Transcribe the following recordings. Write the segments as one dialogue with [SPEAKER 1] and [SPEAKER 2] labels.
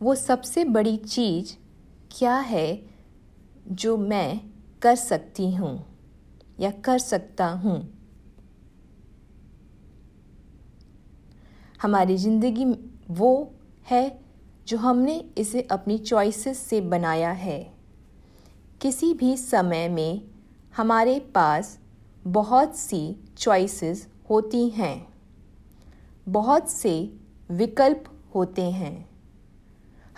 [SPEAKER 1] वो सबसे बड़ी चीज़ क्या है जो मैं कर सकती हूँ या कर सकता हूँ? हमारी ज़िंदगी वो है जो हमने इसे अपनी चॉइसेस से बनाया है। किसी भी समय में हमारे पास बहुत सी चॉइसेस होती हैं, बहुत से विकल्प होते हैं।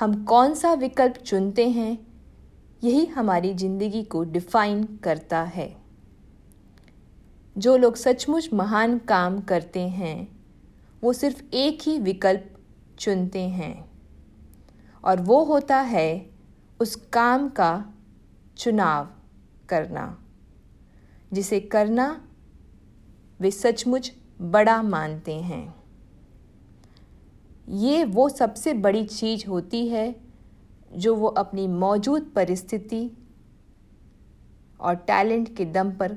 [SPEAKER 1] हम कौन सा विकल्प चुनते हैं, यही हमारी ज़िंदगी को डिफाइन करता है। जो लोग सचमुच महान काम करते हैं, वो सिर्फ़ एक ही विकल्प चुनते हैं। और वो होता है उस काम का चुनाव करना, जिसे करना वे सचमुच बड़ा मानते हैं। ये वो सबसे बड़ी चीज़ होती है जो वो अपनी मौजूद परिस्थिति और टैलेंट के दम पर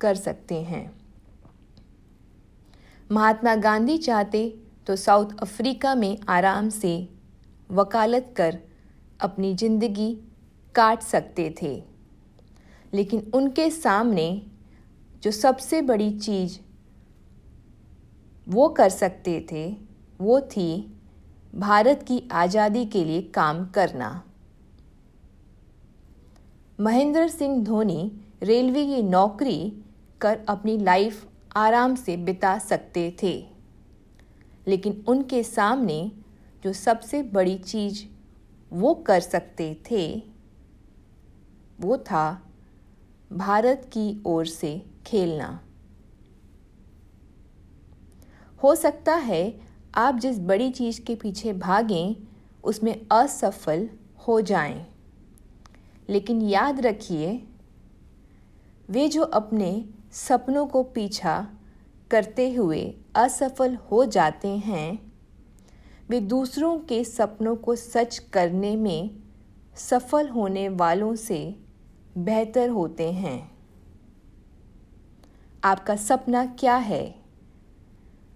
[SPEAKER 1] कर सकते हैं। महात्मा गांधी चाहते तो साउथ अफ्रीका में आराम से वकालत कर अपनी ज़िंदगी काट सकते थे। लेकिन उनके सामने जो सबसे बड़ी चीज़ वो कर सकते थे वो थी भारत की आज़ादी के लिए काम करना। महेंद्र सिंह धोनी रेलवे की नौकरी कर अपनी लाइफ आराम से बिता सकते थे। लेकिन उनके सामने जो सबसे बड़ी चीज़ वो कर सकते थे, वो था भारत की ओर से खेलना। हो सकता है आप जिस बड़ी चीज़ के पीछे भागें, उसमें असफल हो जाएँ। लेकिन याद रखिए, वे जो अपने सपनों को पीछा करते हुए असफल हो जाते हैं, वे दूसरों के सपनों को सच करने में सफल होने वालों से बेहतर होते हैं आपका सपना क्या है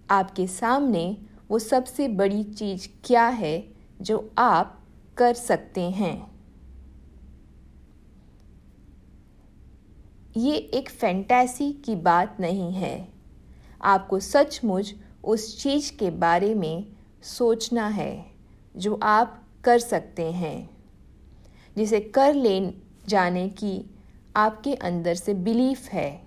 [SPEAKER 1] आपके सामने वो सबसे बड़ी चीज़ क्या है जो आप कर सकते हैं? ये एक फैंटेसी की बात नहीं है। आपको सचमुच उस चीज़ के बारे में सोचना है जो आप कर सकते हैं, जिसे कर ले जाने की आपके अंदर से बिलीफ है।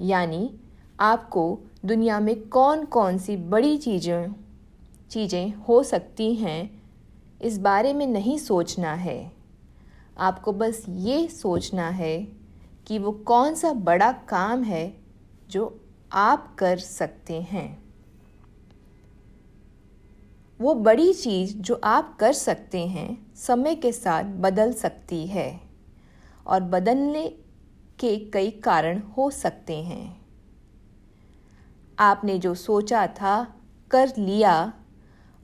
[SPEAKER 1] यानी आपको दुनिया में कौन कौन सी बड़ी चीज़ें चीज़ें हो सकती हैं, इस बारे में नहीं सोचना है। आपको बस ये सोचना है कि वो कौन सा बड़ा काम है जो आप कर सकते हैं। वो बड़ी चीज़ जो आप कर सकते हैं, समय के साथ बदल सकती है और बदलने के कई कारण हो सकते हैं। आपने जो सोचा था कर लिया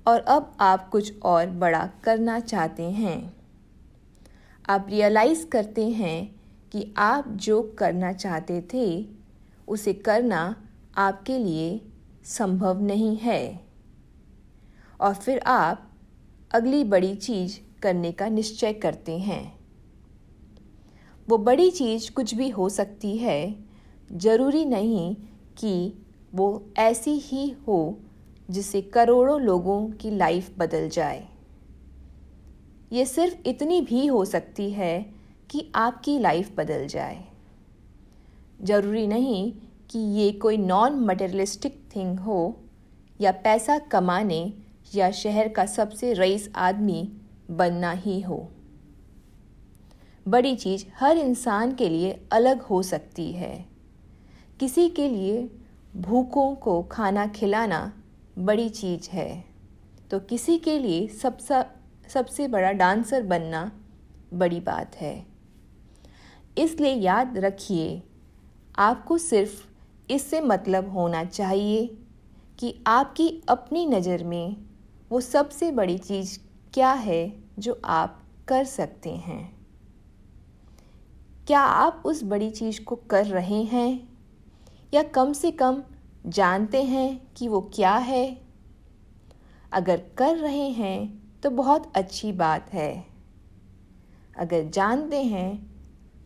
[SPEAKER 1] और अब आप कुछ और बड़ा करना चाहते हैं। आप रियलाइज़ करते हैं कि आप जो करना चाहते थे, उसे करना आपके लिए संभव नहीं है। और फिर आप अगली बड़ी चीज़ करने का निश्चय करते हैं। वो बड़ी चीज़ कुछ भी हो सकती है। ज़रूरी नहीं कि वो ऐसी ही हो जिससे करोड़ों लोगों की लाइफ बदल जाए। ये सिर्फ़ इतनी भी हो सकती है कि आपकी लाइफ बदल जाए। ज़रूरी नहीं कि ये कोई नॉन मटेरियलिस्टिक थिंग हो, या पैसा कमाने या शहर का सबसे रईस आदमी बनना ही हो। बड़ी चीज़ हर इंसान के लिए अलग हो सकती है। किसी के लिए भूखों को खाना खिलाना बड़ी चीज़ है। तो किसी के लिए सबसे सबसे बड़ा डांसर बनना बड़ी बात है। इसलिए याद रखिए, आपको सिर्फ़ इससे मतलब होना चाहिए कि आपकी अपनी नज़र में वो सबसे बड़ी चीज़ क्या है जो आप कर सकते हैं। क्या आप उस बड़ी चीज़ को कर रहे हैं? या कम से कम जानते हैं कि वो क्या है? अगर कर रहे हैं तो बहुत अच्छी बात है। अगर जानते हैं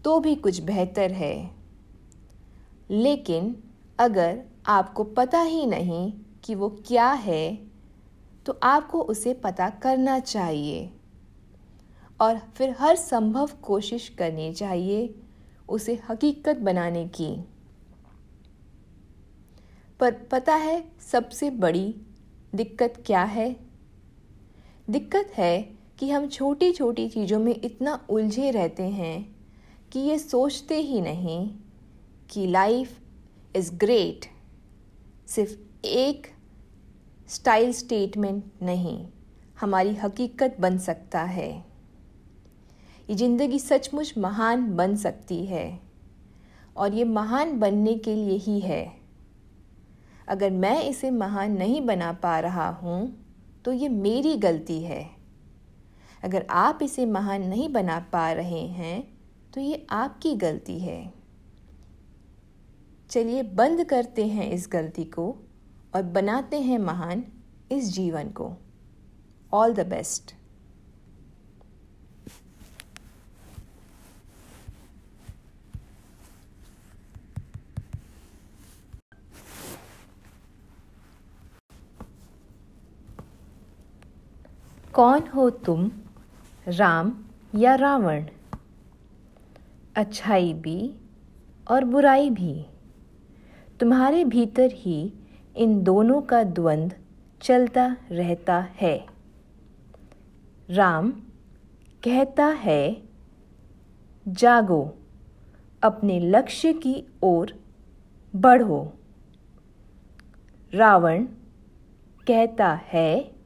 [SPEAKER 1] तो भी कुछ बेहतर है। लेकिन अगर आपको पता ही नहीं कि वो क्या है तो आपको उसे पता करना चाहिए। और फिर हर संभव कोशिश करनी चाहिए उसे हकीकत बनाने की। पर पता है सबसे बड़ी दिक्कत क्या है? दिक्कत है कि हम छोटी छोटी चीज़ों में इतना उलझे रहते हैं कि ये सोचते ही नहीं कि लाइफ इज़ ग्रेट सिर्फ़ एक स्टाइल स्टेटमेंट नहीं, हमारी हकीकत बन सकता है। ये ज़िंदगी सचमुच महान बन सकती है और ये महान बनने के लिए ही है। अगर मैं इसे महान नहीं बना पा रहा हूँ तो ये मेरी गलती है। अगर आप इसे महान नहीं बना पा रहे हैं तो ये आपकी गलती है। चलिए बंद करते हैं इस गलती को और बनाते हैं महान इस जीवन को। ऑल द बेस्ट कौन हो तुम, राम या रावण? अच्छाई भी और बुराई भी। तुम्हारे भीतर ही इन दोनों का द्वंद्व चलता रहता है। राम कहता है, जागो, अपने लक्ष्य की ओर बढ़ो। रावण कहता है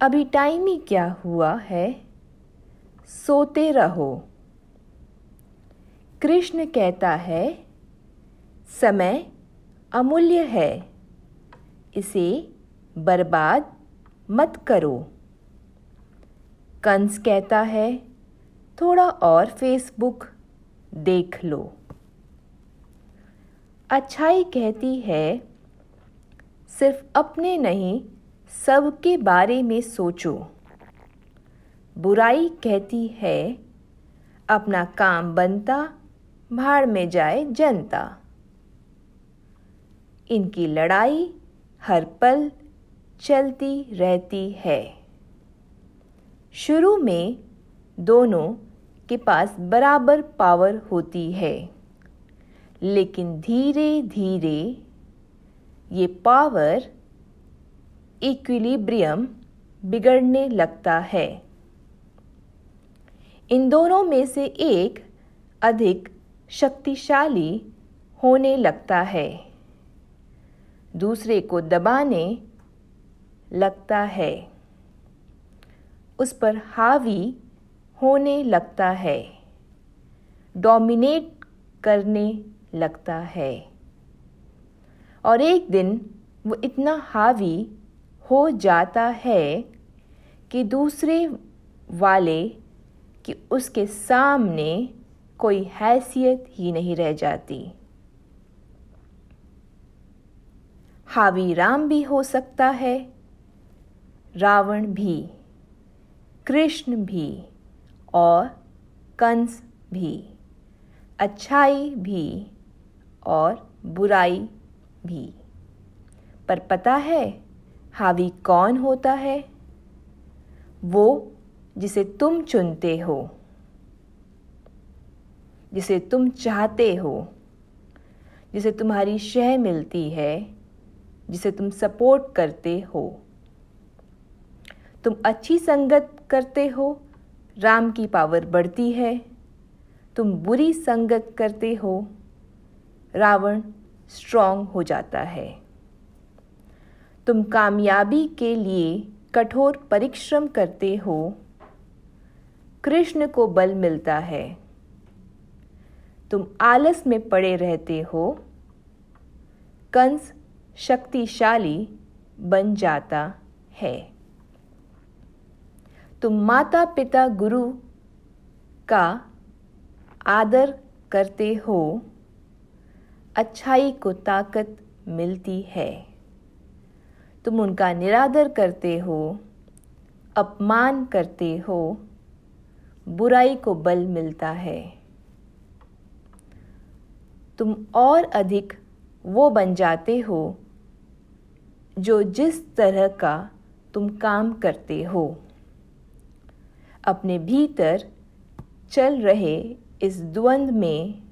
[SPEAKER 1] अभी टाइम ही क्या हुआ है? सोते रहो। कृष्ण कहता है, समय अमूल्य है। इसे बर्बाद मत करो। कंस कहता है, थोड़ा और फेसबुक देख लो। अच्छाई कहती है, सिर्फ़ अपने नहीं सबके बारे में सोचो। बुराई कहती है, अपना काम बनता, भाड़ में जाए जनता। इनकी लड़ाई हर पल चलती रहती है। शुरू में दोनों के पास बराबर पावर होती है, लेकिन धीरे धीरे ये पावर इक्विलिब्रियम बिगड़ने लगता है। इन दोनों में से एक अधिक शक्तिशाली होने लगता है। दूसरे को दबाने लगता है। उस पर हावी होने लगता है। डोमिनेट करने लगता है। और एक दिन वो इतना हावी हो जाता है कि दूसरे वाले कि उसके सामने कोई हैसियत ही नहीं रह जाती। हावी राम भी हो सकता है, रावण भी, कृष्ण भी और कंस भी, अच्छाई भी और बुराई भी। पर पता है हावी कौन होता है? वो जिसे तुम चुनते हो। जिसे तुम चाहते हो। जिसे तुम्हारी शह मिलती है। जिसे तुम सपोर्ट करते हो। तुम अच्छी संगत करते हो। राम की पावर बढ़ती है। तुम बुरी संगत करते हो। रावण स्ट्रांग हो जाता है। तुम कामयाबी के लिए कठोर परिश्रम करते हो। कृष्ण को बल मिलता है। तुम आलस में पड़े रहते हो। कंस शक्तिशाली बन जाता है। तुम माता पिता गुरु का आदर करते हो। अच्छाई को ताकत मिलती है। तुम उनका निरादर करते हो, अपमान करते हो, बुराई को बल मिलता है। तुम और अधिक वो बन जाते हो, जो जिस तरह का तुम काम करते हो। अपने भीतर चल रहे इस द्वंद में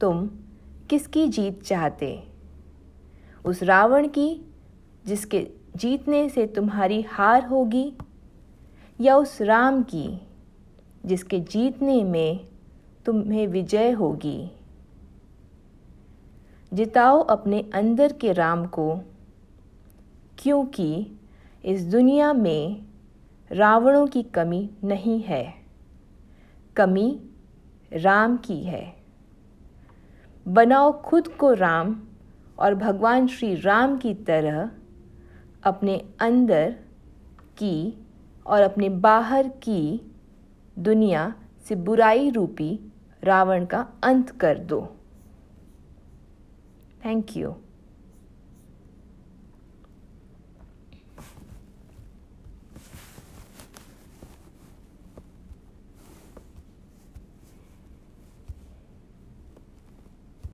[SPEAKER 1] तुम किसकी जीत चाहते? उस रावण की जिसके जीतने से तुम्हारी हार होगी, या उस राम की जिसके जीतने में तुम्हें विजय होगी। जिताओ अपने अंदर के राम को, क्योंकि इस दुनिया में रावणों की कमी नहीं है, कमी राम की है। बनाओ खुद को राम और भगवान श्री राम की तरह अपने अंदर की और अपने बाहर की दुनिया से बुराई रूपी रावण का अंत कर दो थैंक you.